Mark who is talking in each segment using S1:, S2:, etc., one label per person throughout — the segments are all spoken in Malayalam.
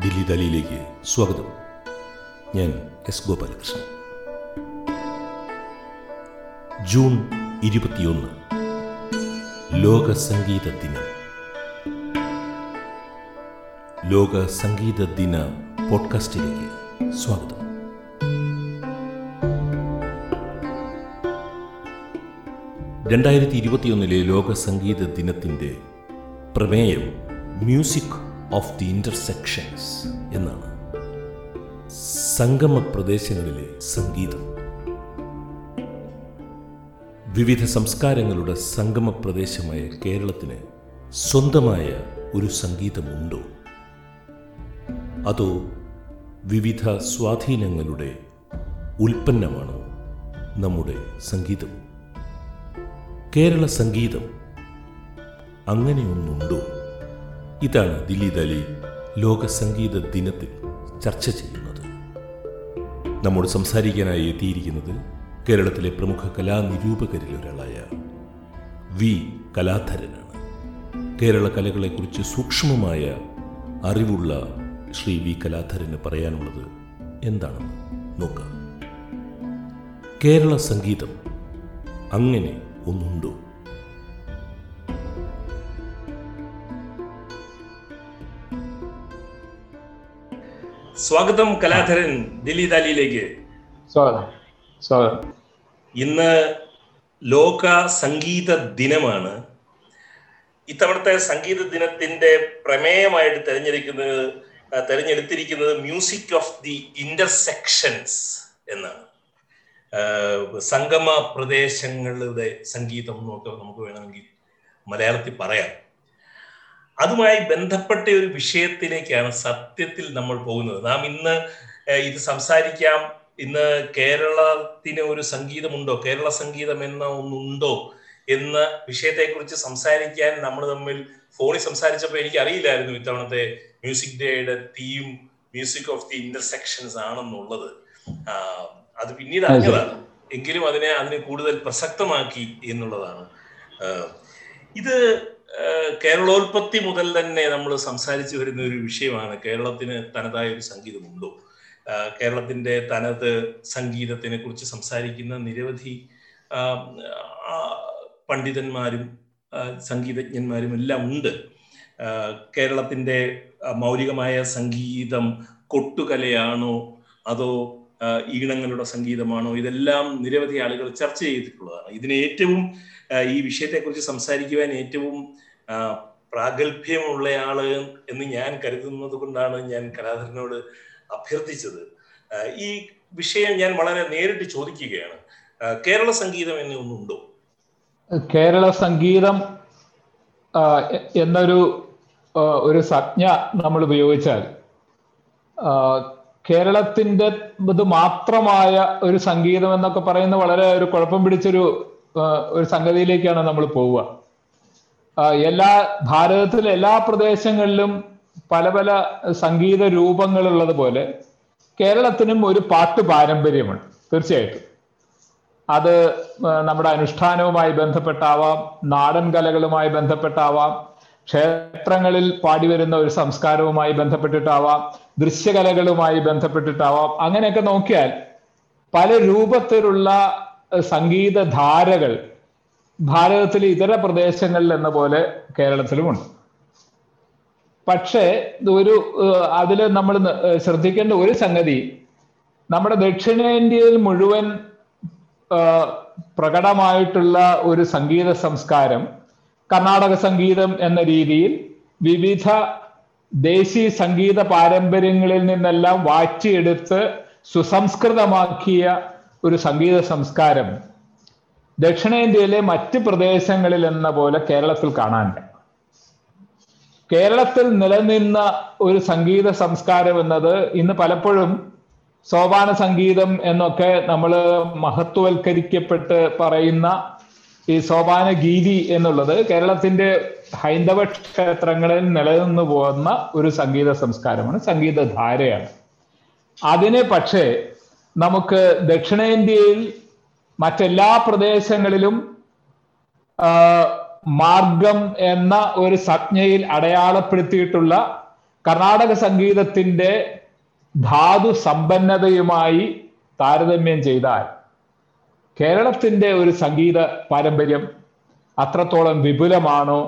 S1: ദില്ലി ദലിയിലേക്ക് സ്വാഗതം. ഞാൻ എസ് ഗോപാലകൃഷ്ണൻ. ജൂൺ ഇരുപത്തിയൊന്ന് ലോക സംഗീത ദിനം. ലോക സംഗീത ദിന പോഡ്കാസ്റ്റിലേക്ക് സ്വാഗതം. രണ്ടായിരത്തി ഇരുപത്തിയൊന്നിലെ ലോക സംഗീത ദിനത്തിന്റെ പ്രമേയം മ്യൂസിക് ഓഫ് ദി ഇന്റർസെക്ഷൻസ് എന്നാണ്. സംഗമ പ്രദേശങ്ങളിലെ സംഗീതം. വിവിധ സംസ്കാരങ്ങളുടെ സംഗമ പ്രദേശമായ കേരളത്തിന് സ്വന്തമായ ഒരു സംഗീതമുണ്ടോ? അതോ വിവിധ സ്വാധീനങ്ങളുടെ ഉൽപ്പന്നമാണോ നമ്മുടെ സംഗീതം? കേരള സംഗീതം അങ്ങനെയൊന്നുണ്ടോ? ഇതാണ് ദില്ലി ദലി ലോക സംഗീത ദിനത്തിൽ ചർച്ച ചെയ്യുന്നത്. നമ്മോട് സംസാരിക്കാനായി എത്തിയിരിക്കുന്നത് കേരളത്തിലെ പ്രമുഖ കലാനിരൂപകരിൽ ഒരാളായ വി കലാധരനാണ്. കേരള കലകളെക്കുറിച്ച് സൂക്ഷ്മമായ അറിവുള്ള ശ്രീ വി കലാധരന് പറയാനുള്ളത് എന്താണെന്ന് നോക്കാം. കേരള സംഗീതം അങ്ങനെ ഒന്നുണ്ടോ?
S2: സ്വാഗതം കലാധരൻ ദില്ലി ദാലിയിലേക്ക്.
S3: സ്വാഗതം. സ്വാഗതം.
S2: ഇന്ന് ലോക സംഗീത ദിനമാണ്. ഇത്തവണത്തെ സംഗീത ദിനത്തിന്റെ പ്രമേയമായിട്ട് തെരഞ്ഞെടുക്കുന്നത് തെരഞ്ഞെടുത്തിരിക്കുന്നത് മ്യൂസിക് ഓഫ് ദി ഇന്റർസെക്ഷൻസ് എന്നാണ്. സംഗമ പ്രദേശങ്ങളുടെ സംഗീതം എന്നൊക്കെ നമുക്ക് വേണമെങ്കിൽ മലയാളത്തിൽ പറയാം. അതുമായി ബന്ധപ്പെട്ട ഒരു വിഷയത്തിലേക്കാണ് സത്യത്തിൽ നമ്മൾ പോകുന്നത്. നാം ഇന്ന് ഇത് സംസാരിക്കാം. ഇന്ന് കേരളത്തിന് ഒരു സംഗീതമുണ്ടോ? കേരള സംഗീതം എന്ന ഒന്നുണ്ടോ? എന്ന വിഷയത്തെക്കുറിച്ച് സംസാരിക്കാൻ നമ്മൾ തമ്മിൽ ഫോണിൽ സംസാരിച്ചപ്പോൾ എനിക്ക് അറിയില്ലായിരുന്നു ഇത്തവണത്തെ മ്യൂസിക് ഡേയുടെ theme music of the intersections ആണെന്നുള്ളത്. അത് പിന്നീട് അറിഞ്ഞതാണ്. എങ്കിലും അതിനെ അതിനെ കൂടുതൽ പ്രസക്തമാക്കി എന്നുള്ളതാണ്. ഇത് ഏഹ് കേരളോൽപത്തി മുതൽ തന്നെ നമ്മൾ സംസാരിച്ചു വരുന്ന ഒരു വിഷയമാണ്. കേരളത്തിന് തനതായ ഒരു സംഗീതമുണ്ടോ. കേരളത്തിന്റെ തനത് സംഗീതത്തിനെ കുറിച്ച് സംസാരിക്കുന്ന നിരവധി പണ്ഡിതന്മാരും സംഗീതജ്ഞന്മാരും എല്ലാം ഉണ്ട്. കേരളത്തിന്റെ മൗലികമായ സംഗീതം കൊട്ടുകലയാണോ അതോ ഈണങ്ങളുടെ സംഗീതമാണോ ഇതെല്ലാം നിരവധി ആളുകൾ ചർച്ച ചെയ്തിട്ടുള്ളതാണ്. ഇതിന് ഏറ്റവും ഈ വിഷയത്തെക്കുറിച്ച് സംസാരിക്കുവാൻ ഏറ്റവും പ്രാഗൽഭ്യമുള്ളയാൾ എന്ന് ഞാൻ കരുതുന്നത് കൊണ്ടാണ് ഞാൻ കലാധരനോട് അഭ്യർത്ഥിച്ചത്. ഈ വിഷയം ഞാൻ വളരെ നേരിട്ട് ചോദിക്കുകയാണ്. കേരള സംഗീതം എന്നെ ഒന്നുണ്ടോ
S3: കേരള സംഗീതം എന്നൊരു ഒരു സജ്ഞ നമ്മൾ ഉപയോഗിച്ചാൽ കേരളത്തിന്റെ ഇത് മാത്രമായ ഒരു സംഗീതം എന്നൊക്കെ പറയുന്ന വളരെ ഒരു കുഴപ്പം പിടിച്ചൊരു ഒരു സംഗതിയിലേക്കാണ് നമ്മൾ പോവുക. എല്ലാ ഭാരതത്തിലെ എല്ലാ പ്രദേശങ്ങളിലും പല പല സംഗീത രൂപങ്ങളുള്ളത് പോലെ കേരളത്തിനും ഒരു പാട്ട് പാരമ്പര്യമുണ്ട്. തീർച്ചയായിട്ടും. അത് നമ്മുടെ അനുഷ്ഠാനവുമായി ബന്ധപ്പെട്ടാവാം നാടൻ കലകളുമായി ബന്ധപ്പെട്ടാവാം ക്ഷേത്രങ്ങളിൽ പാടി വരുന്ന ഒരു സംസ്കാരവുമായി ബന്ധപ്പെട്ടിട്ടാവാം ദൃശ്യകലകളുമായി ബന്ധപ്പെട്ടിട്ടാവാം. അങ്ങനെയൊക്കെ നോക്കിയാൽ പല രൂപത്തിലുള്ള സംഗീത സംഗീതധാരകൾ ഭാരതത്തിലെ ഇതര പ്രദേശങ്ങളിൽ എന്ന പോലെ കേരളത്തിലുമുണ്ട് പക്ഷേ ഒരു അതിൽ നമ്മൾ ശ്രദ്ധിക്കേണ്ട ഒരു സംഗതി നമ്മുടെ ദക്ഷിണേന്ത്യയിൽ മുഴുവൻ പ്രകടമായിട്ടുള്ള ഒരു സംഗീത സംസ്കാരം കർണാടക സംഗീതം എന്ന രീതിയിൽ വിവിധ ദേശീയ സംഗീത പാരമ്പര്യങ്ങളിൽ നിന്നെല്ലാം വാറ്റിയെടുത്ത് സുസംസ്കൃതമാക്കിയ ഒരു സംഗീത സംസ്കാരം ദക്ഷിണേന്ത്യയിലെ മറ്റ് പ്രദേശങ്ങളിൽ എന്ന പോലെ കേരളത്തിൽ കാണാനില്ല. കേരളത്തിൽ നിലനിന്ന ഒരു സംഗീത സംസ്കാരം എന്നത് ഇന്ന് പലപ്പോഴും സോപാന സംഗീതം എന്നൊക്കെ നമ്മൾ മഹത്വവൽക്കരിക്കപ്പെട്ട് പറയുന്ന ഈ സോപാന ഗീതി എന്നുള്ളത് കേരളത്തിന്റെ ഹൈന്ദവ ക്ഷേത്രങ്ങളിൽ നിലനിന്നു പോകുന്ന ഒരു സംഗീത സംസ്കാരമാണ് സംഗീതധാരയാണ്. അതിനെ പക്ഷേ നമുക്ക് ദക്ഷിണേന്ത്യയിൽ മറ്റെല്ലാ പ്രദേശങ്ങളിലും മാർഗം എന്ന ഒരു സംജ്ഞയിൽ അടയാളപ്പെടുത്തിയിട്ടുള്ള കർണാടക സംഗീതത്തിന്റെ ധാതു സമ്പന്നതയുമായി താരതമ്യം ചെയ്താൽ കേരളത്തിന്റെ ഒരു സംഗീത പാരമ്പര്യം അത്രത്തോളം വിപുലമാണോ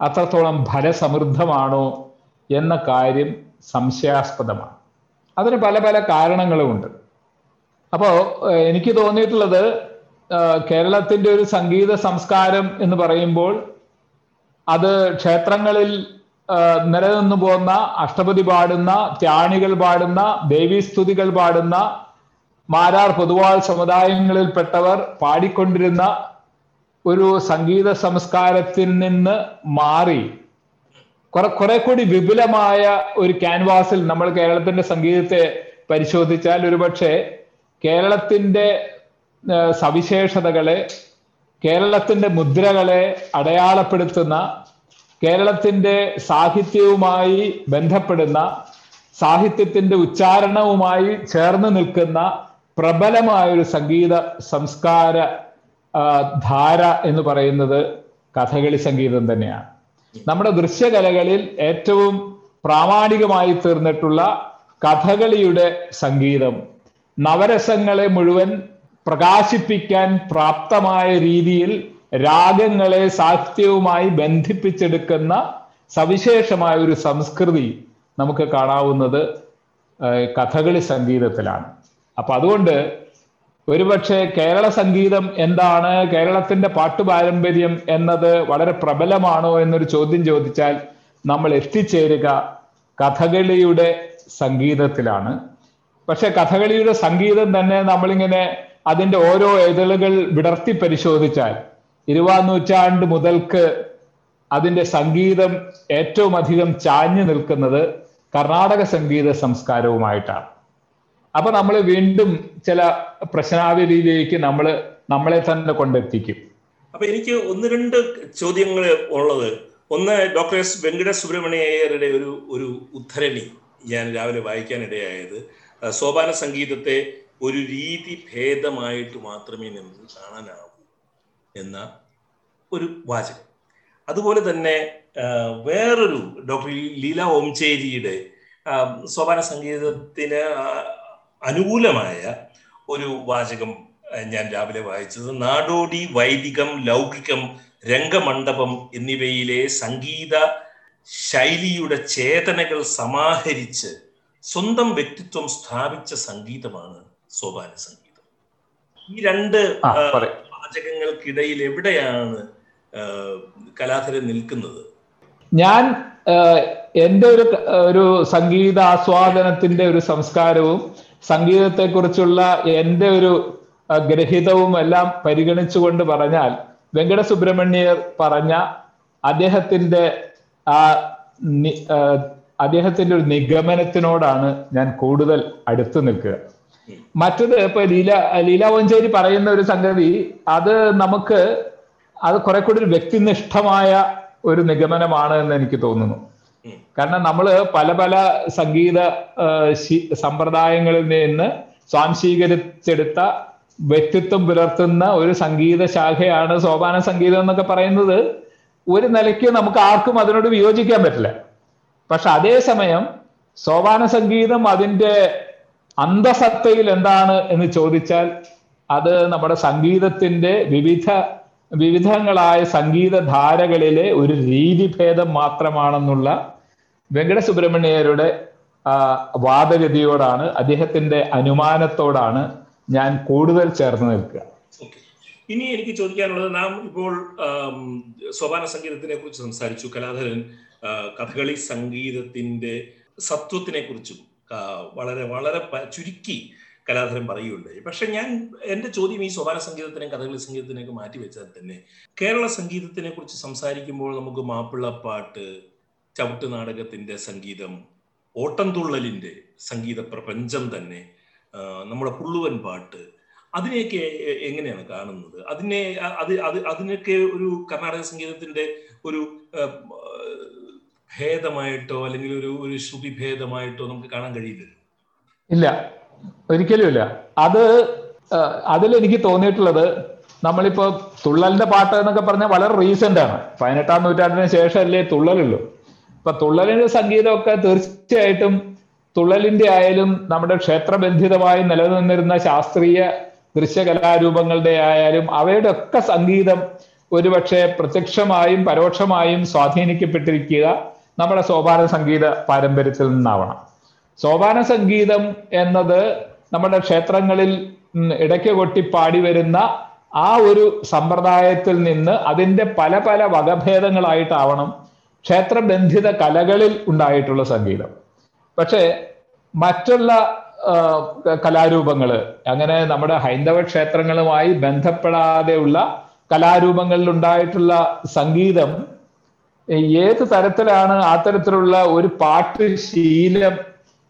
S3: അത്രത്തോളം ഫലസമൃദ്ധമാണോ എന്ന കാര്യം സംശയാസ്പദമാണ്. അതിന് പല പല കാരണങ്ങളുമുണ്ട്. അപ്പോൾ എനിക്ക് തോന്നിയിട്ടുള്ളത് കേരളത്തിന്റെ ഒരു സംഗീത സംസ്കാരം എന്ന് പറയുമ്പോൾ അത് ക്ഷേത്രങ്ങളിൽ നിലനിന്നു പോകുന്ന അഷ്ടപതി പാടുന്ന ത്യാണികൾ പാടുന്ന ദേവീസ്തുതികൾ പാടുന്ന മാരാർ പൊതുവാൾ സമുദായങ്ങളിൽപ്പെട്ടവർ പാടിക്കൊണ്ടിരുന്ന ഒരു സംഗീത സംസ്കാരത്തിൽ നിന്ന് മാറി കുറെ കുറെ കൂടി വിപുലമായ ഒരു ക്യാൻവാസിൽ നമ്മൾ കേരളത്തിന്റെ സംഗീതത്തെ പരിശോധിച്ചാൽ ഒരുപക്ഷെ കേരളത്തിന്റെ സവിശേഷതകളെ കേരളത്തിന്റെ മുദ്രകളെ അടയാളപ്പെടുത്തുന്ന കേരളത്തിന്റെ സാഹിത്യവുമായി ബന്ധപ്പെടുന്ന സാഹിത്യത്തിന്റെ ഉച്ചാരണവുമായി ചേർന്ന് നിൽക്കുന്ന പ്രബലമായ ഒരു സംഗീത സംസ്കാര ധാര എന്ന് പറയുന്നത് കഥകളി സംഗീതം തന്നെയാണ്. നമ്മുടെ ദൃശ്യകലകളിൽ ഏറ്റവും പ്രാമാണികമായി തീർന്നിട്ടുള്ള കഥകളിയുടെ സംഗീതം നവരസങ്ങളെ മുഴുവൻ പ്രകാശിപ്പിക്കാൻ പ്രാപ്തമായ രീതിയിൽ രാഗങ്ങളെ സാഹിത്യവുമായി ബന്ധിപ്പിച്ചെടുക്കുന്ന സവിശേഷമായ ഒരു സംസ്കൃതി നമുക്ക് കാണാവുന്നത് കഥകളി സംഗീതത്തിലാണ്. അപ്പൊ അതുകൊണ്ട് ഒരുപക്ഷെ കേരള സംഗീതം എന്താണ് കേരളത്തിന്റെ പാട്ടു പാരമ്പര്യം എന്നത് വളരെ പ്രബലമാണോ എന്നൊരു ചോദ്യം ചോദിച്ചാൽ നമ്മൾ എത്തിച്ചേരുക കഥകളിയുടെ സംഗീതത്തിലാണ്. പക്ഷെ കഥകളിയുടെ സംഗീതം തന്നെ നമ്മളിങ്ങനെ അതിന്റെ ഓരോ എതളുകൾ വിടർത്തി പരിശോധിച്ചാൽ ഇരുപതാം നൂറ്റാണ്ട് മുതൽക്ക് അതിന്റെ സംഗീതം ഏറ്റവും അധികം ചാഞ്ഞു നിൽക്കുന്നത് കർണാടക സംഗീത സംസ്കാരവുമായിട്ടാണ്. അപ്പൊ നമ്മൾ വീണ്ടും ചില പ്രശ്നാവലിയിലേക്ക് നമ്മൾ നമ്മളെ തന്നെ കൊണ്ടെത്തിക്കും.
S2: അപ്പൊ എനിക്ക് ഒന്ന് രണ്ട് ചോദ്യങ്ങൾ ഉള്ളത്. ഒന്ന് ഡോക്ടർ എസ് വെങ്കട സുബ്രഹ്മണ്യരുടെ ഒരു ഒരു ഉദ്ധരണി ഞാൻ രാവിലെ വായിക്കാനിടയായത്. സോപാന സംഗീതത്തെ ഒരു രീതി ഭേദമായിട്ട് മാത്രമേ നമുക്ക് കാണാനാവൂ എന്ന ഒരു വാചകം. അതുപോലെ തന്നെ വേറൊരു ഡോക്ടർ ലീല ഓംചേരിയുടെ സോപാന സംഗീതത്തിന് അനുകൂലമായ ഒരു വാചകം ഞാൻ രാവിലെ വായിച്ചത് നാടോടി വൈദികം ലൗകികം രംഗമണ്ഡപം എന്നിവയിലെ സംഗീത ശൈലിയുടെ ചേതനകൾ സമാഹരിച്ച് സ്വന്തം വ്യക്തിത്വം സ്ഥാപിച്ച സംഗീതമാണ് സോപാന സംഗീതം ഈ രണ്ട് വാചകങ്ങൾക്കിടയിൽ എവിടെയാണ് കലാധരൻ നിൽക്കുന്നത്?
S3: ഞാൻ എന്റെ ഒരു ഒരു സംഗീത ആസ്വാദനത്തിന്റെ ഒരു സംസ്കാരവും സംഗീതത്തെക്കുറിച്ചുള്ള എന്റെ ഒരു ഗ്രഹിതവും എല്ലാം പരിഗണിച്ചുകൊണ്ട് പറഞ്ഞാൽ വെങ്കട സുബ്രഹ്മണ്യർ പറഞ്ഞ അദ്ദേഹത്തിന്റെ ആ അദ്ദേഹത്തിന്റെ ഒരു നിഗമനത്തിനോടാണ് ഞാൻ കൂടുതൽ അടുത്തു നിൽക്കുക. മറ്റത് ഇപ്പൊ ലീല ലീല വഞ്ചേരി പറയുന്ന ഒരു സംഗതി അത് നമുക്ക് അത് കുറെ കൂടി ഒരു വ്യക്തിനിഷ്ഠമായ ഒരു നിഗമനമാണ് എന്ന് എനിക്ക് തോന്നുന്നു. കാരണം നമ്മൾ പല പല സംഗീത സമ്പ്രദായങ്ങളിൽ നിന്ന് സ്വാംശീകരിച്ചെടുത്ത വ്യക്തിത്വം പുലർത്തുന്ന ഒരു സംഗീത ശാഖയാണ് സോപാന സംഗീതം എന്നൊക്കെ പറയുന്നത്. ഒരു നിലയ്ക്ക് നമുക്ക് ആർക്കും അതിനോട് വിയോജിക്കാൻ പറ്റില്ല. പക്ഷെ അതേസമയം സോപാന സംഗീതം അതിന്റെ അന്തസത്തയിൽ എന്താണ് എന്ന് ചോദിച്ചാൽ അത് നമ്മുടെ സംഗീതത്തിന്റെ വിവിധ വിവിധങ്ങളായ സംഗീതധാരകളിലെ ഒരു രീതിഭേദം മാത്രമാണെന്നുള്ള വെങ്കടസുബ്രഹ്മണ്യരുടെ വാദഗതിയോടാണ് അദ്ദേഹത്തിന്റെ അനുമാനത്തോടാണ് ഞാൻ കൂടുതൽ ചേർന്ന് നിൽക്കുക.
S2: ഇനി എനിക്ക് ചോദിക്കാനുള്ളത് നാം ഇപ്പോൾ സോപാന സംഗീതത്തിനെ കുറിച്ച് സംസാരിച്ചു. കലാധരൻ കഥകളി സംഗീതത്തിന്റെ സത്വത്തിനെ കുറിച്ചും വളരെ വളരെ ചുരുക്കി കലാധരൻ പറയുകയുണ്ടായി. പക്ഷെ ഞാൻ എന്റെ ചോദ്യം ഈ സ്വകാര്യ സംഗീതത്തിനെയും കഥകളി സംഗീതത്തിനെയൊക്കെ മാറ്റി വെച്ചാൽ തന്നെ കേരള സംഗീതത്തിനെ കുറിച്ച് സംസാരിക്കുമ്പോൾ നമുക്ക് മാപ്പിളപ്പാട്ട് ചവിട്ട് നാടകത്തിന്റെ സംഗീതം ഓട്ടംതുള്ളലിന്റെ സംഗീത പ്രപഞ്ചം തന്നെ നമ്മുടെ പുള്ളുവൻ പാട്ട് അതിനെയൊക്കെ എങ്ങനെയാണ് കാണുന്നത്? അതിനെ അത് അത് അതിനൊക്കെ ഒരു കർണാടക സംഗീതത്തിന്റെ ഒരു ഭേദമായിട്ടോ അല്ലെങ്കിൽ ഒരു ഒരു ശ്രുതി ഭേദമായിട്ടോ നമുക്ക് കാണാൻ കഴിയില്ല.
S3: ഇല്ല. ഒരിക്കലും ഇല്ല. അത് അതിൽ എനിക്ക് തോന്നിയിട്ടുള്ളത് നമ്മളിപ്പോ തുള്ളലിന്റെ പാട്ട് എന്നൊക്കെ പറഞ്ഞാൽ വളരെ റീസെന്റ് ആണ്. പതിനെട്ടാം നൂറ്റാണ്ടിന് ശേഷമല്ലേ തുള്ളലുള്ളൂ. ഇപ്പൊ തുള്ളലിന്റെ സംഗീതമൊക്കെ തീർച്ചയായിട്ടും തുള്ളലിന്റെ ആയാലും നമ്മുടെ ക്ഷേത്രബന്ധിതമായി നിലനിന്നിരുന്ന ശാസ്ത്രീയ ദൃശ്യകലാരൂപങ്ങളുടെ ആയാലും അവയുടെ ഒക്കെ സംഗീതം ഒരുപക്ഷെ പ്രത്യക്ഷമായും പരോക്ഷമായും സ്വാധീനിക്കപ്പെട്ടിരിക്കുക. നമ്മുടെ സോപാന സംഗീത പാരമ്പര്യത്തിൽ നിന്നാവണം. സോപാന സംഗീതം എന്നത് നമ്മുടെ ക്ഷേത്രങ്ങളിൽ ഇടയ്ക്ക് കൊട്ടി പാടി വരുന്ന ആ ഒരു സമ്പ്രദായത്തിൽ നിന്ന് അതിന്റെ പല പല വകഭേദങ്ങളായിട്ടാവണം ക്ഷേത്രബന്ധിത കലകളിൽ ഉണ്ടായിട്ടുള്ള സംഗീതം. പക്ഷേ മറ്റുള്ള കലാരൂപങ്ങൾ അങ്ങനെ നമ്മുടെ ഹൈന്ദവ ക്ഷേത്രങ്ങളുമായി ബന്ധപ്പെടാതെയുള്ള കലാരൂപങ്ങളിൽ ഉണ്ടായിട്ടുള്ള സംഗീതം ഏത് തരത്തിലാണ് ആ തരത്തിലുള്ള ഒരു പാട്ട് ശീലം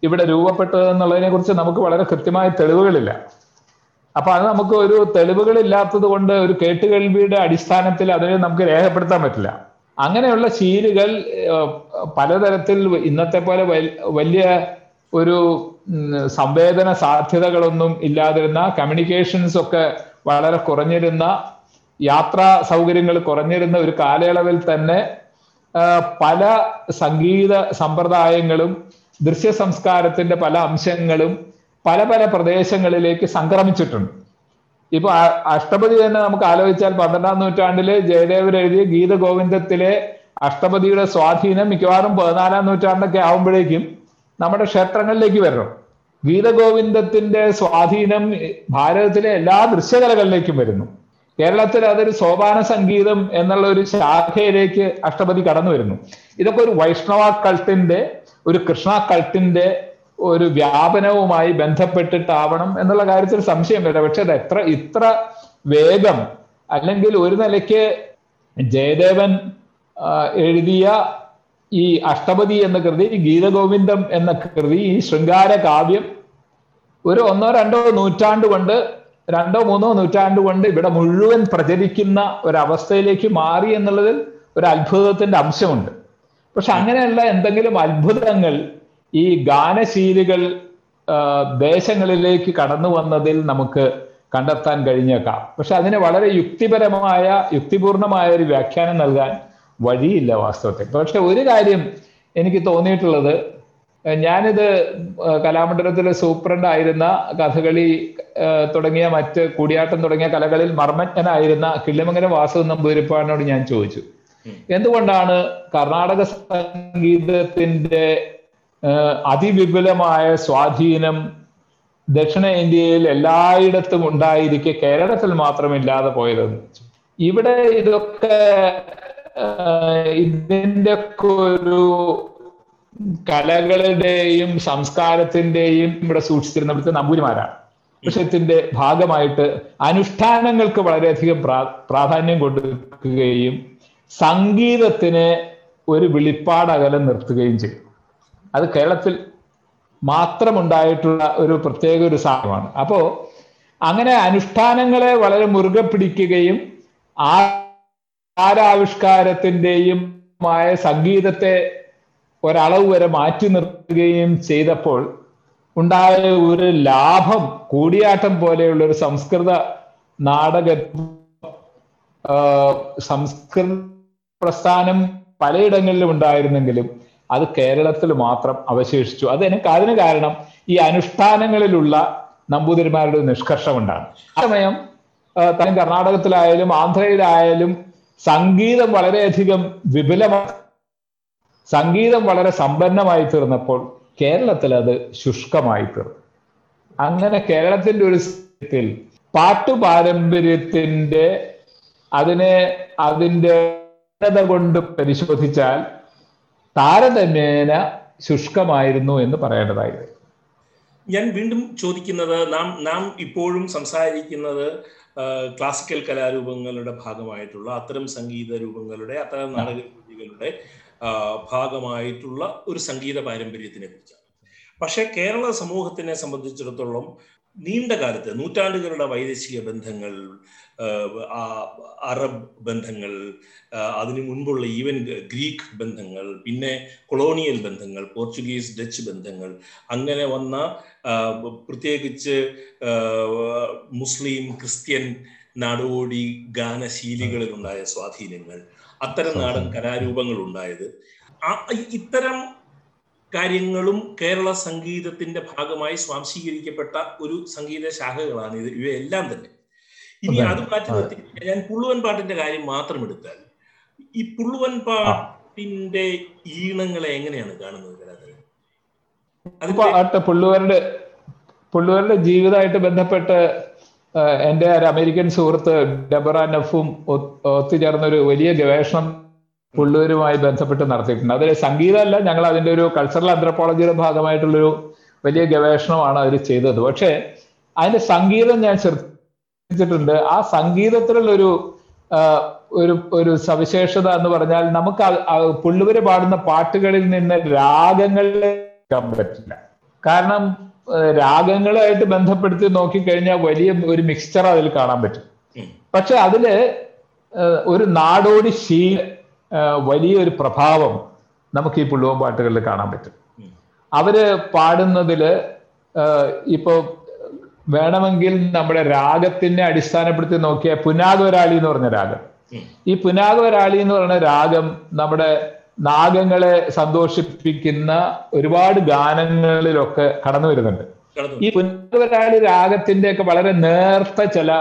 S3: ഇവിടെ രൂപപ്പെട്ടത് എന്നുള്ളതിനെ കുറിച്ച് നമുക്ക് വളരെ കൃത്യമായ തെളിവുകളില്ല. അപ്പൊ അത് നമുക്ക് ഒരു തെളിവുകളില്ലാത്തത് കൊണ്ട് ഒരു കേട്ടുകേൾവിയുടെ അടിസ്ഥാനത്തിൽ അതിനെ നമുക്ക് രേഖപ്പെടുത്താൻ പറ്റില്ല. അങ്ങനെയുള്ള ശീലുകൾ പലതരത്തിൽ ഇന്നത്തെ പോലെ വലിയ ഒരു സംവേദന സാധ്യതകളൊന്നും ഇല്ലാതിരുന്ന കമ്മ്യൂണിക്കേഷൻസ് ഒക്കെ വളരെ കുറഞ്ഞിരുന്ന യാത്രാ സൗകര്യങ്ങൾ കുറഞ്ഞിരുന്ന ഒരു കാലയളവിൽ തന്നെ പല സംഗീത സമ്പ്രദായങ്ങളും ദൃശ്യ സംസ്കാരത്തിന്റെ പല അംശങ്ങളും പല പല പ്രദേശങ്ങളിലേക്ക് സംക്രമിച്ചിട്ടുണ്ട്. ഇപ്പൊ അഷ്ടപതി തന്നെ നമുക്ക് ആലോചിച്ചാൽ പന്ത്രണ്ടാം നൂറ്റാണ്ടിൽ ജയദേവർ എഴുതിയ ഗീതഗോവിന്ദത്തിലെ അഷ്ടപതിയുടെ സ്വാധീനം മിക്കവാറും പതിനാലാം നൂറ്റാണ്ടൊക്കെ ആവുമ്പോഴേക്കും നമ്മുടെ ക്ഷേത്രങ്ങളിലേക്ക് വരണം. ഗീതഗോവിന്ദത്തിന്റെ സ്വാധീനം ഭാരതത്തിലെ എല്ലാ ദൃശ്യകലകളിലേക്കും വരുന്നു. കേരളത്തിൽ അതൊരു സോപാന സംഗീതം എന്നുള്ള ഒരു ശാഖയിലേക്ക് അഷ്ടപതി കടന്നു വരുന്നു. ഇതൊക്കെ ഒരു വൈഷ്ണവ കൾട്ടിന്റെ ഒരു കൃഷ്ണ കൾട്ടിന്റെ ഒരു വ്യാപനവുമായി ബന്ധപ്പെട്ടിട്ടാവണം എന്നുള്ള കാര്യത്തിൽ സംശയമില്ല പക്ഷെ അത് എത്ര ഇത്ര വേഗം അല്ലെങ്കിൽ ഒരു നിലയ്ക്ക് ജയദേവൻ എഴുതിയ ഈ അഷ്ടപതി എന്ന കൃതി ഗീതഗോവിന്ദം എന്ന കൃതി ഈ ശൃംഗാര കാവ്യം ഒരു ഒന്നോ രണ്ടോ നൂറ്റാണ്ട് കൊണ്ട് രണ്ടോ മൂന്നോ നൂറ്റാണ്ട് കൊണ്ട് ഇവിടെ മുഴുവൻ പ്രചരിക്കുന്ന ഒരവസ്ഥയിലേക്ക് മാറി എന്നുള്ളതിൽ ഒരു അത്ഭുതത്തിന്റെ അംശമുണ്ട്. പക്ഷെ അങ്ങനെയുള്ള എന്തെങ്കിലും അത്ഭുതങ്ങൾ ഈ ഗാനശീലികൾ ദേശങ്ങളിലേക്ക് കടന്നു വന്നതിൽ നമുക്ക് കണ്ടെത്താൻ കഴിഞ്ഞേക്കാം. പക്ഷെ അതിന് വളരെ യുക്തിപരമായ യുക്തിപൂർണമായ ഒരു വ്യാഖ്യാനം നൽകാൻ വഴിയില്ല വാസ്തവത്തിൽ. പക്ഷെ ഒരു കാര്യം എനിക്ക് തോന്നിയിട്ടുള്ളത് ഞാനിത് കലാമണ്ഡലത്തിലെ സൂപ്രണ്ട് ആയിരുന്ന കഥകളി തുടങ്ങിയ മറ്റ് കൂടിയാട്ടം തുടങ്ങിയ കലകളിൽ മർമ്മജ്ഞനായിരുന്ന കിള്ളിമംഗലം വാസു നമ്പൂരിപ്പാടിനോട് ഞാൻ ചോദിച്ചു. എന്തുകൊണ്ടാണ് കർണാടക സംഗീതത്തിന്റെ അതിവിപുലമായ സ്വാധീനം ദക്ഷിണ ഇന്ത്യയിൽ എല്ലായിടത്തും ഉണ്ടായിരിക്കെ കേരളത്തിൽ മാത്രം ഇല്ലാതെ പോയതെന്ന് ഇവിടെ ഇതൊക്കെ ഇതിന്റെ ഒരു കലകളുടെയും സംസ്കാരത്തിന്റെയും ഇവിടെ സൂക്ഷിച്ചിരുന്ന ഇവിടുത്തെ നമ്പൂരിമാരാണ്. വിഷയത്തിന്റെ ഭാഗമായിട്ട് അനുഷ്ഠാനങ്ങൾക്ക് വളരെയധികം പ്രാധാന്യം കൊടുക്കുകയും സംഗീതത്തിന് ഒരു വിളിപ്പാടകലം നിർത്തുകയും ചെയ്തു. അത് കേരളത്തിൽ മാത്രമുണ്ടായിട്ടുള്ള ഒരു പ്രത്യേക ഒരു സാധനമാണ്. അപ്പോ അങ്ങനെ അനുഷ്ഠാനങ്ങളെ വളരെ മുറുകെ പിടിക്കുകയും ആരാവിഷ്കാരത്തിന്റെയും സംഗീതത്തെ ഒരളവ് വരെ മാറ്റി നിർത്തുകയും ചെയ്തപ്പോൾ ഉണ്ടായ ഒരു ലാഭം കൂടിയാട്ടം പോലെയുള്ള ഒരു സംസ്കൃത നാടക സംസ്കൃത പ്രസ്ഥാനം പലയിടങ്ങളിലും ഉണ്ടായിരുന്നെങ്കിലും അത് കേരളത്തിൽ മാത്രം അവശേഷിച്ചു. അത് എനിക്ക് അതിന് കാരണം ഈ അനുഷ്ഠാനങ്ങളിലുള്ള നമ്പൂതിരിമാരുടെ നിഷ്കർഷമുണ്ടാണ് ആ സമയം തന്നെ കർണാടകത്തിലായാലും ആന്ധ്രയിലായാലും സംഗീതം വളരെയധികം വിപുലമായി സംഗീതം വളരെ സമ്പന്നമായി തീർന്നപ്പോൾ കേരളത്തിൽ അത് ശുഷ്കമായി തീർന്നു. അങ്ങനെ കേരളത്തിന്റെ ഒരു സ്ഥിതിയിൽ പാട്ടു പാരമ്പര്യത്തിന്റെ അതിനെ അതിന്റെ കൊണ്ട് പരിശോധിച്ചാൽ താരതമ്യേന ശുഷ്കമായിരുന്നു എന്ന് പറയേണ്ടതായിരുന്നു.
S2: ഞാൻ വീണ്ടും ചോദിക്കുന്നത് നാം നാം ഇപ്പോഴും സംസാരിക്കുന്നത് ക്ലാസിക്കൽ കലാരൂപങ്ങളുടെ ഭാഗമായിട്ടുള്ള അത്തരം സംഗീത രൂപങ്ങളുടെ അത്തരം നാടക ഭാഗമായിട്ടുള്ള ഒരു സംഗീത പാരമ്പര്യത്തിനെ കുറിച്ചാണ്. പക്ഷേ കേരള സമൂഹത്തിനെ സംബന്ധിച്ചിടത്തോളം നീണ്ട കാലത്ത് നൂറ്റാണ്ടുകളുടെ വൈദേശിക ബന്ധങ്ങൾ അറബ് ബന്ധങ്ങൾ അതിനു മുൻപുള്ള ഈവൻ ഗ്രീക്ക് ബന്ധങ്ങൾ പിന്നെ കൊളോണിയൽ ബന്ധങ്ങൾ പോർച്ചുഗീസ് ഡച്ച് ബന്ധങ്ങൾ അങ്ങനെ വന്ന പ്രത്യേകിച്ച് മുസ്ലിം ക്രിസ്ത്യൻ നാടോടി ഗാനശീലികളിലുണ്ടായ സ്വാധീനങ്ങൾ അത്തരം നാടൻ കലാരൂപങ്ങൾ ഉണ്ടായത് ഇത്തരം കാര്യങ്ങളും കേരള സംഗീതത്തിന്റെ ഭാഗമായി സ്വാംശീകരിക്കപ്പെട്ട ഒരു സംഗീത ശാഖകളാണ് ഇത്. ഇവയെല്ലാം തന്നെ. ഇനി അത്. മാറ്റി നിർത്തി ഞാൻ പുള്ളുവൻ പാട്ടിന്റെ കാര്യം മാത്രം എടുത്താൽ ഈ പുള്ളുവൻ പാട്ടിന്റെ ഈണങ്ങളെ എങ്ങനെയാണ് കാണുന്നത്
S3: അതിപ്പോ പുള്ളുവരുടെ പുള്ളുവരുടെ ജീവിതമായിട്ട് ബന്ധപ്പെട്ട് എന്റെ ഒരു അമേരിക്കൻ സുഹൃത്ത് ഡെബറ നഫും ഒത്തുചേർന്നൊരു വലിയ ഗവേഷണം പുള്ളൂരുമായി ബന്ധപ്പെട്ട് നടത്തിയിട്ടുണ്ട്. അതിൽ സംഗീതമല്ല ഞങ്ങൾ അതിന്റെ ഒരു കൾച്ചറൽ ആന്ത്രപ്പോളജിയുടെ ഭാഗമായിട്ടുള്ളൊരു വലിയ ഗവേഷണമാണ് അതിൽ ചെയ്തത്. പക്ഷേ അതിന്റെ സംഗീതം ഞാൻ ശ്രദ്ധിച്ചിട്ടുണ്ട്. ആ സംഗീതത്തിലുള്ളൊരു ഒരു ഒരു സവിശേഷത എന്ന് പറഞ്ഞാൽ നമുക്ക് പുള്ളുവര് പാടുന്ന പാട്ടുകളിൽ നിന്ന് രാഗങ്ങളിൽ പറ്റില്ല. കാരണം രാഗങ്ങളായിട്ട് ബന്ധപ്പെടുത്തി നോക്കിക്കഴിഞ്ഞാൽ വലിയ ഒരു മിക്സ്ചർ അതിൽ കാണാൻ പറ്റും. പക്ഷെ അതിൽ ഒരു നാടോടി ശീ വലിയൊരു പ്രഭാവം നമുക്ക് ഈ പുള്ളുവൻ പാട്ടുകളിൽ കാണാൻ പറ്റും. അവർ പാടുന്നതിൽ ഇപ്പോ വേണമെങ്കിൽ നമ്മുടെ രാഗത്തിനെ അടിസ്ഥാനപ്പെടുത്തി നോക്കിയ പുനാഗവരാളി എന്ന് പറഞ്ഞ രാഗം. ഈ പുനാഗവരാളി എന്ന് പറയുന്ന രാഗം നമ്മുടെ നാഗങ്ങളെ സന്തോഷിപ്പിക്കുന്ന ഒരുപാട് ഗാനങ്ങളിലൊക്കെ കടന്നു വരുന്നുണ്ട്. ഈ പുനരാളി രാഗത്തിന്റെ ഒക്കെ വളരെ നേർത്ത ചില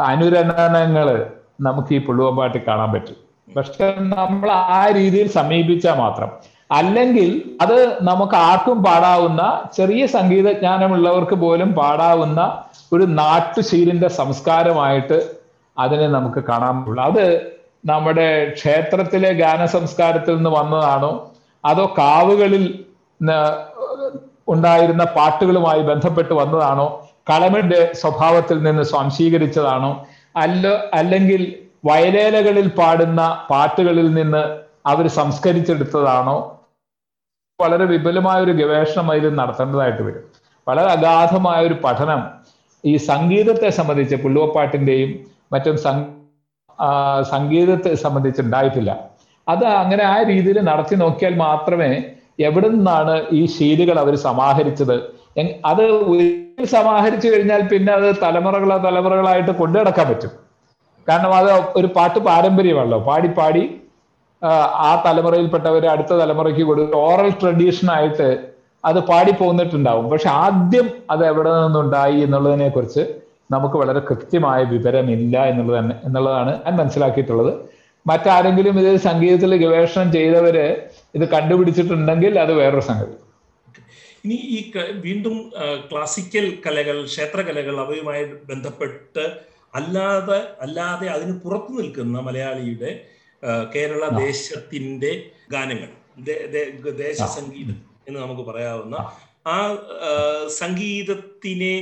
S3: അനുരണനങ്ങൾ നമുക്ക് ഈ പുള്ളുവമ്പാട്ടിൽ കാണാൻ പറ്റും. പക്ഷെ നമ്മൾ ആ രീതിയിൽ സമീപിച്ചാൽ മാത്രം. അല്ലെങ്കിൽ അത് നമുക്ക് ആർക്കും പാടാവുന്ന ചെറിയ സംഗീതജ്ഞാനമുള്ളവർക്ക് പോലും പാടാവുന്ന ഒരു നാട്ടുശീലിന്റെ സംസ്കാരമായിട്ട് അതിനെ നമുക്ക് കാണാൻ പറ്റുള്ളൂ. അത് നമ്മുടെ ക്ഷേത്രത്തിലെ ഗാന സംസ്കാരത്തിൽ നിന്ന് വന്നതാണോ? അതോ കാവുകളിൽ ഉണ്ടായിരുന്ന പാട്ടുകളുമായി ബന്ധപ്പെട്ട് വന്നതാണോ? കളമിന്റെ സ്വഭാവത്തിൽ നിന്ന് സ്വാംശീകരിച്ചതാണോ? അല്ല അല്ലെങ്കിൽ വയലേലകളിൽ പാടുന്ന പാട്ടുകളിൽ നിന്ന് അവർ സംസ്കരിച്ചെടുത്തതാണോ? വളരെ വിപുലമായ ഒരു ഗവേഷണം അതിൽ നടത്തേണ്ടതായിട്ട് വരും. വളരെ അഗാധമായ ഒരു പഠനം ഈ സംഗീതത്തെ സംബന്ധിച്ച് പുള്ളുവപ്പാട്ടിന്റെയും മറ്റും സംഗീതത്തെ സംബന്ധിച്ച് ഉണ്ടായിട്ടില്ല. അത് അങ്ങനെ ആ രീതിയിൽ നടത്തി നോക്കിയാൽ മാത്രമേ എവിടെ നിന്നാണ് ഈ ശീലുകൾ അവർ സമാഹരിച്ചത്. അത് സമാഹരിച്ചു കഴിഞ്ഞാൽ പിന്നെ അത് തലമുറകളോ തലമുറകളായിട്ട് കൊണ്ടു നടക്കാൻ പറ്റും. കാരണം അത് ഒരു പാട്ട് പാരമ്പര്യമാണല്ലോ. പാടി പാടി ആ തലമുറയിൽപ്പെട്ടവർ അടുത്ത തലമുറയ്ക്ക് കൊടുത്ത് ഓറൽ ട്രഡീഷൻ ആയിട്ട് അത് പാടി പോന്നിട്ടുണ്ടാവും. പക്ഷെ ആദ്യം അത് എവിടെ നിന്നുണ്ടായി എന്നുള്ളതിനെ കുറിച്ച് നമുക്ക് വളരെ കൃത്യമായ വിവരമില്ല എന്നുള്ളത് തന്നെ എന്നുള്ളതാണ് ഞാൻ മനസ്സിലാക്കിയിട്ടുള്ളത്. മറ്റാരെങ്കിലും ഇത് സംഗീതത്തിൽ ഗവേഷണം ചെയ്തവര് ഇത് കണ്ടുപിടിച്ചിട്ടുണ്ടെങ്കിൽ അത് വേറൊരു സംഗതി.
S2: ഇനി ഈ വീണ്ടും ക്ലാസിക്കൽ കലകൾ ക്ഷേത്രകലകൾ അവയുമായി ബന്ധപ്പെട്ട് അല്ലാതെ അല്ലാതെ അതിന് പുറത്തു നിൽക്കുന്ന മലയാളിയുടെ കേരള ദേശത്തിന്റെ ഗാനങ്ങൾ ദേശ സംഗീതം എന്ന് നമുക്ക് പറയാവുന്ന ആ സംഗീതത്തിനെ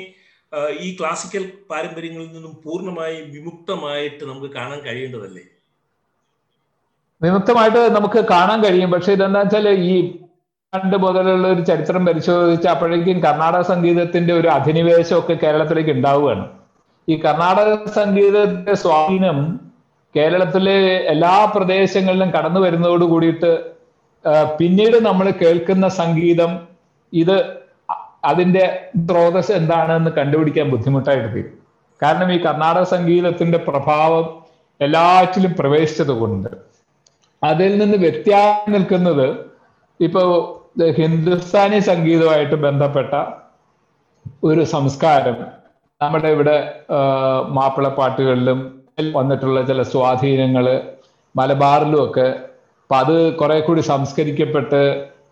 S2: ഈ ക്ലാസിക്കൽ പാരമ്പര്യങ്ങളിൽ നിന്നും പൂർണമായി വിമുക്തമായിട്ട് നമുക്ക് കാണാൻ കഴിയേണ്ടതല്ലേ?
S3: വിമുക്തമായിട്ട് നമുക്ക് കാണാൻ കഴിയും. പക്ഷെ ഇതെന്താ വെച്ചാൽ ഈ പണ്ട് മുതലുള്ള ഒരു ചരിത്രം പരിശോധിച്ച് അപ്പോഴേക്കും കർണാടക സംഗീതത്തിന്റെ ഒരു അധിനിവേശമൊക്കെ കേരളത്തിലേക്ക് ഉണ്ടാവുകയാണ്. ഈ കർണാടക സംഗീതത്തിന്റെ സ്വാധീനം കേരളത്തിലെ എല്ലാ പ്രദേശങ്ങളിലും കടന്നു വരുന്നതോട് കൂടിയിട്ട് പിന്നീട് നമ്മൾ കേൾക്കുന്ന സംഗീതം ഇത് അതിന്റെ സ്രോതസ് എന്താണെന്ന് കണ്ടുപിടിക്കാൻ ബുദ്ധിമുട്ടായിട്ട് തീരും. കാരണം ഈ കർണാടക സംഗീതത്തിന്റെ പ്രഭാവം എല്ലാറ്റിലും പ്രവേശിച്ചത് കൊണ്ട് അതിൽ നിന്ന് വ്യത്യാസം നിൽക്കുന്നത് ഇപ്പോൾ ഹിന്ദുസ്ഥാനി സംഗീതമായിട്ട് ബന്ധപ്പെട്ട ഒരു സംസ്കാരം നമ്മുടെ ഇവിടെ മാപ്പിളപ്പാട്ടുകളിലും വന്നിട്ടുള്ള ചില സ്വാധീനങ്ങൾ മലബാറിലും ഒക്കെ. അപ്പൊ അത് കുറെ കൂടി സംസ്കരിക്കപ്പെട്ട്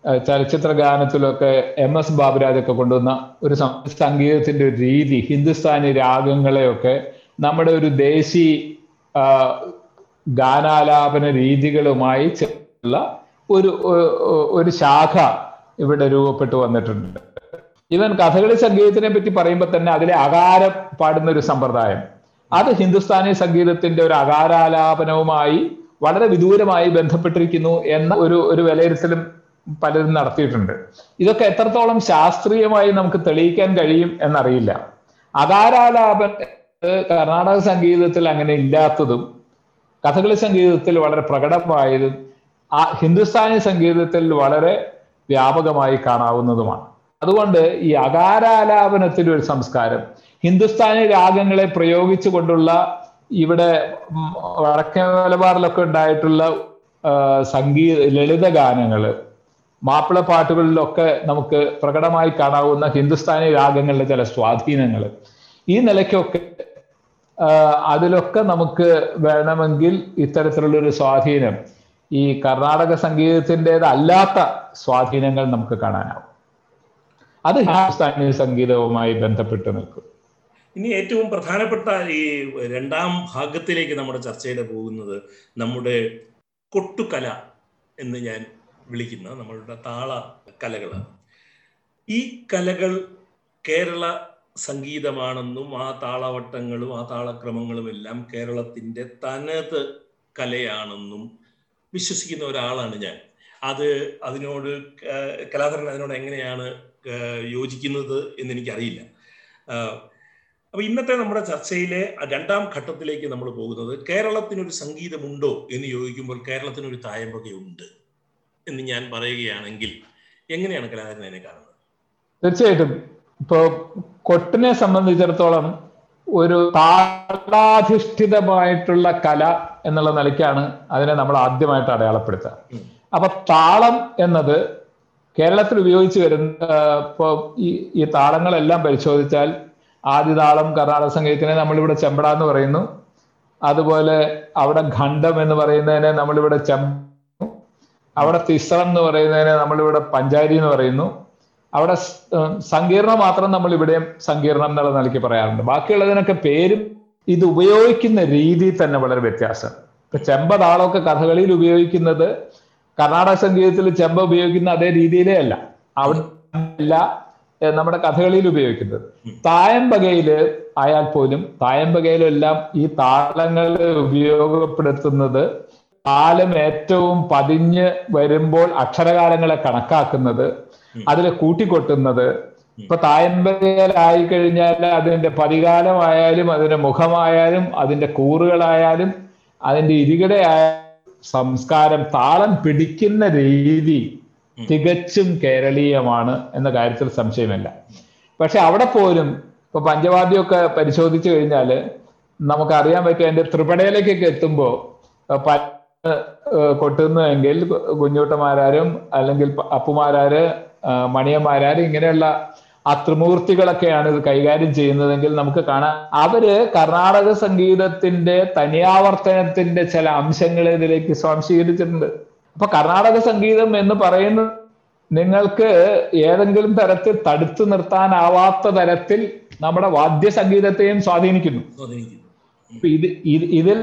S3: ചലച്ചിത്ര ഗാനത്തിലൊക്കെ എം എസ് ബാബുരാജൊക്കെ കൊണ്ടുവന്ന ഒരു സംഗീതത്തിന്റെ ഒരു രീതി ഹിന്ദുസ്ഥാനി രാഗങ്ങളെയൊക്കെ നമ്മുടെ ഒരു ദേശി ഗാനാലാപന രീതികളുമായി ചേർന്നുള്ള ഒരു ഒരു ശാഖ ഇവിടെ രൂപപ്പെട്ടു വന്നിട്ടുണ്ട്. ഇവൻ കഥകളി സംഗീതത്തിനെ പറ്റി പറയുമ്പോൾ തന്നെ അതിലെ അകാരം പാടുന്ന ഒരു സമ്പ്രദായം. അത് ഹിന്ദുസ്ഥാനി സംഗീതത്തിന്റെ ഒരു അകാരാലാപനവുമായി വളരെ വിദൂരമായി ബന്ധപ്പെട്ടിരിക്കുന്നു എന്ന ഒരു ഒരു വിലയിരുത്തലും പലരും നടത്തിയിട്ടുണ്ട്. ഇതൊക്കെ എത്രത്തോളം ശാസ്ത്രീയമായി നമുക്ക് തെളിയിക്കാൻ കഴിയും എന്നറിയില്ല. അകാരാലാപൻ കർണാടക സംഗീതത്തിൽ അങ്ങനെ ഇല്ലാത്തതും കഥകളി സംഗീതത്തിൽ വളരെ പ്രകടമായതും ആ ഹിന്ദുസ്ഥാനി സംഗീതത്തിൽ വളരെ വ്യാപകമായി കാണാവുന്നതുമാണ്. അതുകൊണ്ട് ഈ അകാരാലാപനത്തിന്റെ ഒരു സംസ്കാരം ഹിന്ദുസ്ഥാനി രാഗങ്ങളെ പ്രയോഗിച്ചുകൊണ്ടുള്ള ഇവിടെ വടക്കേ മലബാറിലൊക്കെ ഉണ്ടായിട്ടുള്ള സംഗീത ലളിത ഗാനങ്ങൾ മാപ്പിള പാട്ടുകളിലൊക്കെ നമുക്ക് പ്രകടമായി കാണാവുന്ന ഹിന്ദുസ്ഥാനി രാഗങ്ങളിലെ ചില സ്വാധീനങ്ങൾ ഈ നിലയ്ക്കൊക്കെ അതിലൊക്കെ നമുക്ക് വേണമെങ്കിൽ ഇത്തരത്തിലുള്ളൊരു സ്വാധീനം ഈ കർണാടക സംഗീതത്തിന്റെതല്ലാത്ത സ്വാധീനങ്ങൾ നമുക്ക് കാണാനാവും. അത് ഹിന്ദുസ്ഥാനി സംഗീതവുമായി ബന്ധപ്പെട്ട് നിൽക്കും.
S2: ഇനി ഏറ്റവും പ്രധാനപ്പെട്ട ഈ രണ്ടാം ഭാഗത്തിലേക്ക് നമ്മുടെ ചർച്ചയുടെ പോകുന്നത് നമ്മുടെ കൊട്ടുകല എന്ന് ഞാൻ വിളിക്കുന്ന നമ്മളുടെ താള കലകളാണ് ഈ കലകൾ കേരള സംഗീതമാണെന്നും ആ താളവട്ടങ്ങളും ആ താളക്രമങ്ങളും എല്ലാം കേരളത്തിന്റെ തനത് കലയാണെന്നും വിശ്വസിക്കുന്ന ഒരാളാണ് ഞാൻ. അത് അതിനോട് കലാധരൻ അതിനോട് എങ്ങനെയാണ് യോജിക്കുന്നത് എന്ന് എനിക്കറിയില്ല അപ്പൊ ഇന്നത്തെ നമ്മുടെ ചർച്ചയിലെ രണ്ടാം ഘട്ടത്തിലേക്ക് നമ്മൾ പോകുന്നത് കേരളത്തിനൊരു സംഗീതമുണ്ടോ എന്ന് ചോദിക്കുമ്പോൾ കേരളത്തിനൊരു തായമ്പകയുണ്ട്. എന്ന് ഞാൻ പറയുകയാണെങ്കിൽ എങ്ങനെയാണ് കലാകാരൻ അതിനെ കാണുന്നത്?
S3: തീർച്ചയായിട്ടും. ഇപ്പോ കൊട്ടിനെ സംബന്ധിച്ചിടത്തോളം ഒരു താളാധിഷ്ഠിതമായിട്ടുള്ള കല എന്നുള്ള നിലയ്ക്കാണ് അതിനെ നമ്മൾ ആദ്യമായിട്ട് അടയാളപ്പെടുത്തുക. അപ്പൊ താളം എന്നത് കേരളത്തിൽ ഉപയോഗിച്ച് വരുന്ന ഇപ്പോൾ ഈ ഈ താളങ്ങളെല്ലാം പരിശോധിച്ചാൽ ആദ്യ താളം കർണാടക സംഗീതത്തിനെ നമ്മളിവിടെ ചെമ്പട എന്ന് പറയുന്നു. അതുപോലെ അവിടെ ഖണ്ഡം എന്ന് പറയുന്നതിനെ നമ്മളിവിടെ ചെമ്പ അവിടെ തിസ്രം എന്ന് പറയുന്നതിനെ നമ്മളിവിടെ പഞ്ചാരി എന്ന് പറയുന്നു. അവിടെ സങ്കീർണം മാത്രം നമ്മൾ ഇവിടെയും സങ്കീർണം എന്നുള്ള നിലയ്ക്ക് പറയാറുണ്ട്. ബാക്കിയുള്ളതിനൊക്കെ പേരും ഇത് ഉപയോഗിക്കുന്ന രീതി തന്നെ വളരെ വ്യത്യാസം. ഇപ്പൊ ചെമ്പ താളമൊക്കെ കഥകളിയിൽ ഉപയോഗിക്കുന്നത് കർണാടക സംഗീതത്തിൽ ചെമ്പ ഉപയോഗിക്കുന്ന അതേ രീതിയിലേ അല്ല. അവിടെ അല്ല നമ്മുടെ കഥകളിയിൽ ഉപയോഗിക്കുന്നത്. തായമ്പകയിൽ ആയാൽ പോലും തായമ്പകയിലെല്ലാം ഈ താളങ്ങൾ ഉപയോഗപ്പെടുത്തുന്നത് കാലം ഏറ്റവും പതിഞ്ഞ് വരുമ്പോൾ അക്ഷരകാലങ്ങളെ കണക്കാക്കുന്നത് അതിൽ കൂട്ടിക്കൊട്ടുന്നത്. ഇപ്പൊ തായമ്പലായി കഴിഞ്ഞാൽ അതിന്റെ പതികാലമായാലും അതിന്റെ മുഖമായാലും അതിന്റെ കൂറുകളായാലും അതിന്റെ ഇരികടയായ സംസ്കാരം താളം പിടിക്കുന്ന രീതി തികച്ചും കേരളീയമാണ് എന്ന കാര്യത്തിൽ സംശയമില്ല. പക്ഷെ അവിടെ പോലും ഇപ്പൊ പഞ്ചവാദ്യമൊക്കെ പരിശോധിച്ചു കഴിഞ്ഞാൽ നമുക്കറിയാൻ പറ്റും അതിന്റെ ത്രിപടയിലേക്കൊക്കെ എത്തുമ്പോൾ പല കൊട്ടുന്നുവെങ്കിൽ കുഞ്ഞൂട്ടമാരാരും അല്ലെങ്കിൽ അപ്പുമാരാര് മണിയന്മാരാര് ഇങ്ങനെയുള്ള ആ ത്രിമൂർത്തികളൊക്കെയാണ് ഇത് കൈകാര്യം ചെയ്യുന്നതെങ്കിൽ നമുക്ക് കാണാം. അവർ കർണാടക സംഗീതത്തിന്റെ തനിയാവർത്തനത്തിന്റെ ചില അംശങ്ങൾ ഇതിലേക്ക് സ്വാംശീകരിച്ചിട്ടുണ്ട്. അപ്പൊ കർണാടക സംഗീതം എന്ന് പറയുന്നത് നിങ്ങൾക്ക് ഏതെങ്കിലും തരത്തിൽ തടുത്തു നിർത്താനാവാത്ത തരത്തിൽ നമ്മുടെ വാദ്യ സംഗീതത്തെയും സ്വാധീനിക്കുന്നു. ഇത് ഇതിൽ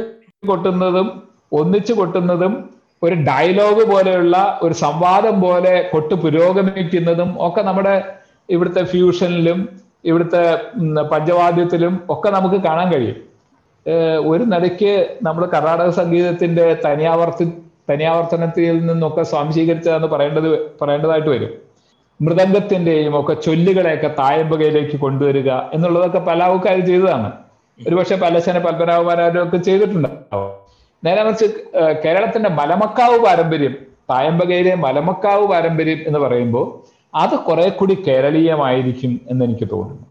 S3: കൊട്ടുന്നതും ഒന്നിച്ചു കൊട്ടുന്നതും ഒരു ഡയലോഗ് പോലെയുള്ള ഒരു സംവാദം പോലെ കൊട്ട് പുരോഗമിക്കുന്നതും ഒക്കെ നമ്മുടെ ഇവിടുത്തെ ഫ്യൂഷനിലും ഇവിടുത്തെ പഞ്ചവാദ്യത്തിലും ഒക്കെ നമുക്ക് കാണാൻ കഴിയും. ഒരു നിലയ്ക്ക് നമ്മൾ കർണാടക സംഗീതത്തിന്റെ തനിയാവർത്തി തനിയാവർത്തനത്തിൽ നിന്നൊക്കെ സ്വാംശീകരിച്ചതെന്ന് പറയേണ്ടത് പറയേണ്ടതായിട്ട് വരും. മൃദംഗത്തിന്റെയും ഒക്കെ ചൊല്ലുകളെയൊക്കെ തായമ്പകയിലേക്ക് കൊണ്ടുവരിക എന്നുള്ളതൊക്കെ പല ആൾക്കാർ ചെയ്തതാണ്. ഒരുപക്ഷെ പലശന പത്മനാഭമാരും ഒക്കെ ചെയ്തിട്ടുണ്ടാവും. നേരെ മറിച്ച് കേരളത്തിന്റെ മലമക്കാവ് പാരമ്പര്യം തായമ്പകയിലെ മലമക്കാവ് പാരമ്പര്യം എന്ന് പറയുമ്പോൾ അത് കുറെ കൂടി കേരളീയമായിരിക്കും എന്ന് എനിക്ക് തോന്നുന്നു.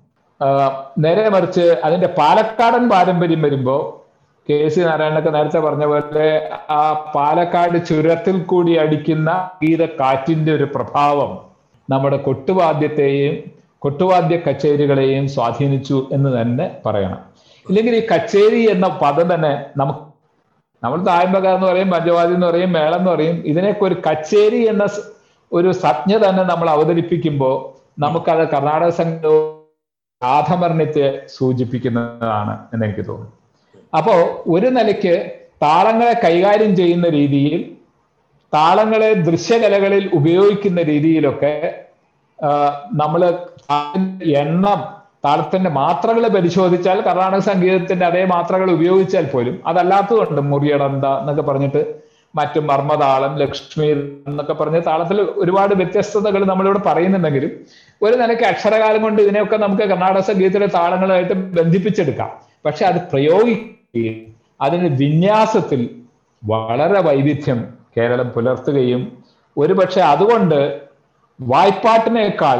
S3: നേരെ മറിച്ച് അതിന്റെ പാലക്കാടൻ പാരമ്പര്യം വരുമ്പോൾ കെ സി നാരായണനൊക്കെ നേരത്തെ പറഞ്ഞ പോലെ ആ പാലക്കാട് ചുരത്തിൽ കൂടി അടിക്കുന്ന ഗീത കാറ്റിന്റെ ഒരു പ്രഭാവം നമ്മുടെ കൊട്ടുവാദ്യത്തെയും കൊട്ടുവാദ്യ കച്ചേരികളെയും സ്വാധീനിച്ചു എന്ന് തന്നെ പറയണം. ഇല്ലെങ്കിൽ ഈ കച്ചേരി എന്ന പദം തന്നെ നമുക്ക് നമ്മൾ തായമ്പക എന്ന് പറയും പഞ്ചവാദി എന്ന് പറയും മേളം എന്ന് പറയും. ഇതിനൊക്കെ ഒരു കച്ചേരി എന്ന ഒരു സജ്ഞ തന്നെ നമ്മൾ അവതരിപ്പിക്കുമ്പോൾ നമുക്കത് കർണാടക സംഘവും ആധമരണത്തെ സൂചിപ്പിക്കുന്നതാണ് എന്ന് എനിക്ക് തോന്നുന്നു. അപ്പോ ഒരു നിലയ്ക്ക് താളങ്ങളെ കൈകാര്യം ചെയ്യുന്ന രീതിയിൽ താളങ്ങളെ ദൃശ്യകലകളിൽ ഉപയോഗിക്കുന്ന രീതിയിലൊക്കെ നമ്മൾ എണ്ണം താളത്തിന്റെ മാത്രകൾ പരിശോധിച്ചാൽ കർണാടക സംഗീതത്തിന്റെ അതേ മാത്രകൾ ഉപയോഗിച്ചാൽ പോലും അതല്ലാത്തതുണ്ട് മുറിയടന്ത എന്നൊക്കെ പറഞ്ഞിട്ട് മറ്റു മർമ്മതാളം ലക്ഷ്മി എന്നൊക്കെ പറഞ്ഞ താളത്തിൽ ഒരുപാട് വ്യത്യസ്തതകൾ നമ്മളിവിടെ പറയുന്നുണ്ടെങ്കിലും ഒരു നിലയ്ക്ക് അക്ഷരകാലം കൊണ്ട് ഇതിനെയൊക്കെ നമുക്ക് കർണാടക സംഗീതത്തിലെ താളങ്ങളായിട്ട് ബന്ധിപ്പിച്ചെടുക്കാം. പക്ഷെ അത് പ്രയോഗിക്കുകയും അതിന് വിന്യാസത്തിൽ വളരെ വൈവിധ്യം കേരളം പുലർത്തുകയും ഒരുപക്ഷെ അതുകൊണ്ട് വായ്പാട്ടിനേക്കാൾ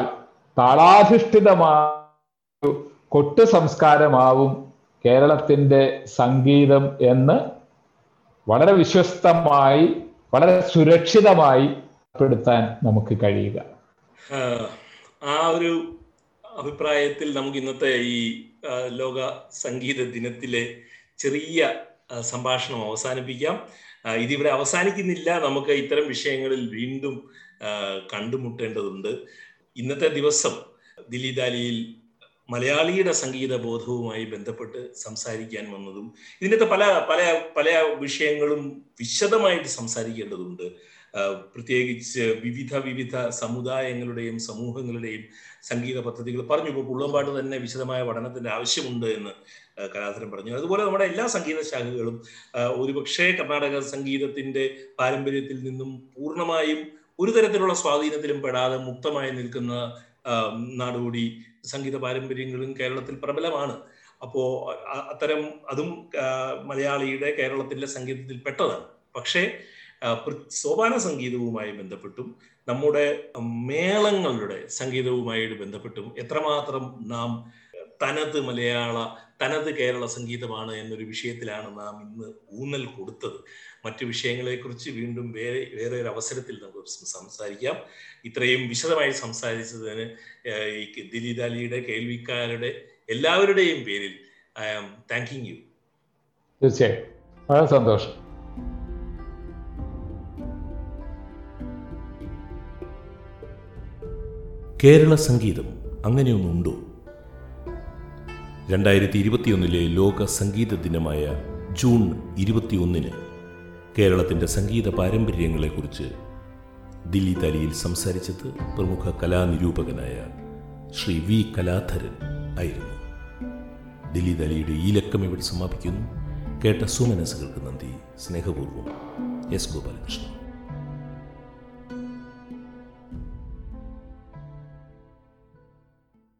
S3: താളാധിഷ്ഠിതമായ കൊട്ട് സംസ്കാരമാവും കേരളത്തിന്റെ സംഗീതം എന്ന് വളരെ വിശ്വസ്തമായി വളരെ സുരക്ഷിതമായി പെടുത്താൻ നമുക്ക് കഴിയുക.
S2: ആ ഒരു അഭിപ്രായത്തിൽ നമുക്ക് ഇന്നത്തെ ഈ ലോക സംഗീത ദിനത്തിലെ ചെറിയ സംഭാഷണം അവസാനിപ്പിക്കാം. ഇതിവിടെ അവസാനിക്കുന്നില്ല. നമുക്ക് ഇത്തരം വിഷയങ്ങളിൽ വീണ്ടും കണ്ടുമുട്ടേണ്ടതുണ്ട്. ഇന്നത്തെ ദിവസം ദില്ലിദാലിയിൽ മലയാളിയുടെ സംഗീത ബോധവുമായി ബന്ധപ്പെട്ട് സംസാരിക്കാൻ വന്നതും ഇതിനകത്ത് പല പല പല വിഷയങ്ങളും വിശദമായിട്ട് സംസാരിക്കേണ്ടതുണ്ട്. പ്രത്യേകിച്ച് വിവിധ വിവിധ സമുദായങ്ങളുടെയും സമൂഹങ്ങളുടെയും സംഗീത പദ്ധതികൾ പറഞ്ഞു. ഇപ്പോൾ പുള്ളമ്പാട്ട് തന്നെ വിശദമായ പഠനത്തിന്റെ ആവശ്യമുണ്ട് എന്ന് കലാധരൻ പറഞ്ഞു. അതുപോലെ നമ്മുടെ എല്ലാ സംഗീത ശാഖകളും ഒരുപക്ഷെ കർണാടക സംഗീതത്തിന്റെ പാരമ്പര്യത്തിൽ നിന്നും പൂർണമായും ഒരു തരത്തിലുള്ള സ്വാധീനത്തിലും പെടാതെ മുക്തമായി നിൽക്കുന്ന നാടോടി സംഗീത പാരമ്പര്യങ്ങളും കേരളത്തിൽ പ്രബലമാണ്. അപ്പോ അത്തരം അതും മലയാളിയുടെ കേരളത്തിലെ സംഗീതത്തിൽ പെട്ടതാണ്. പക്ഷേ സോപാന സംഗീതവുമായി ബന്ധപ്പെട്ടും നമ്മുടെ മേളങ്ങളുടെ സംഗീതവുമായി ബന്ധപ്പെട്ടും എത്രമാത്രം നാം തനത് മലയാള തനത് കേരള സംഗീതമാണ് എന്നൊരു വിഷയത്തിലാണ് നാം ഇന്ന് ഊന്നൽ കൊടുത്തത്. മറ്റു വിഷയങ്ങളെക്കുറിച്ച് വീണ്ടും വേറെ വേറെ ഒരു അവസരത്തിൽ നമുക്ക് സംസാരിക്കാം. ഇത്രയും വിശദമായി സംസാരിച്ചതിന് ദിലീപ് അലിയുടെ കേൾവിക്കാരുടെ എല്ലാവരുടെയും പേരിൽ ഐ ആം താങ്കിങ് യു.
S3: തീർച്ചയായും. വളരെ സന്തോഷം.
S1: കേരള സംഗീതം അങ്ങനെയൊന്നുണ്ടോ? രണ്ടായിരത്തി ഇരുപത്തിയൊന്നിലെ ലോക സംഗീത ദിനമായ ജൂൺ ഇരുപത്തിയൊന്നിന് കേരളത്തിന്റെ സംഗീത പാരമ്പര്യങ്ങളെക്കുറിച്ച് ദില്ലി തലിയിൽ സംസാരിച്ചത് പ്രമുഖ കലാനിരൂപകനായ ശ്രീ വി കലാധരൻ ആയിരുന്നു. ദില്ലി തലിയുടെ ഈ ലക്കം ഇവിടെ സമാപിക്കുന്നു. കേട്ട സുമനസുകൾക്ക് നന്ദി. സ്നേഹപൂർവം എസ് ഗോപാലകൃഷ്ണൻ.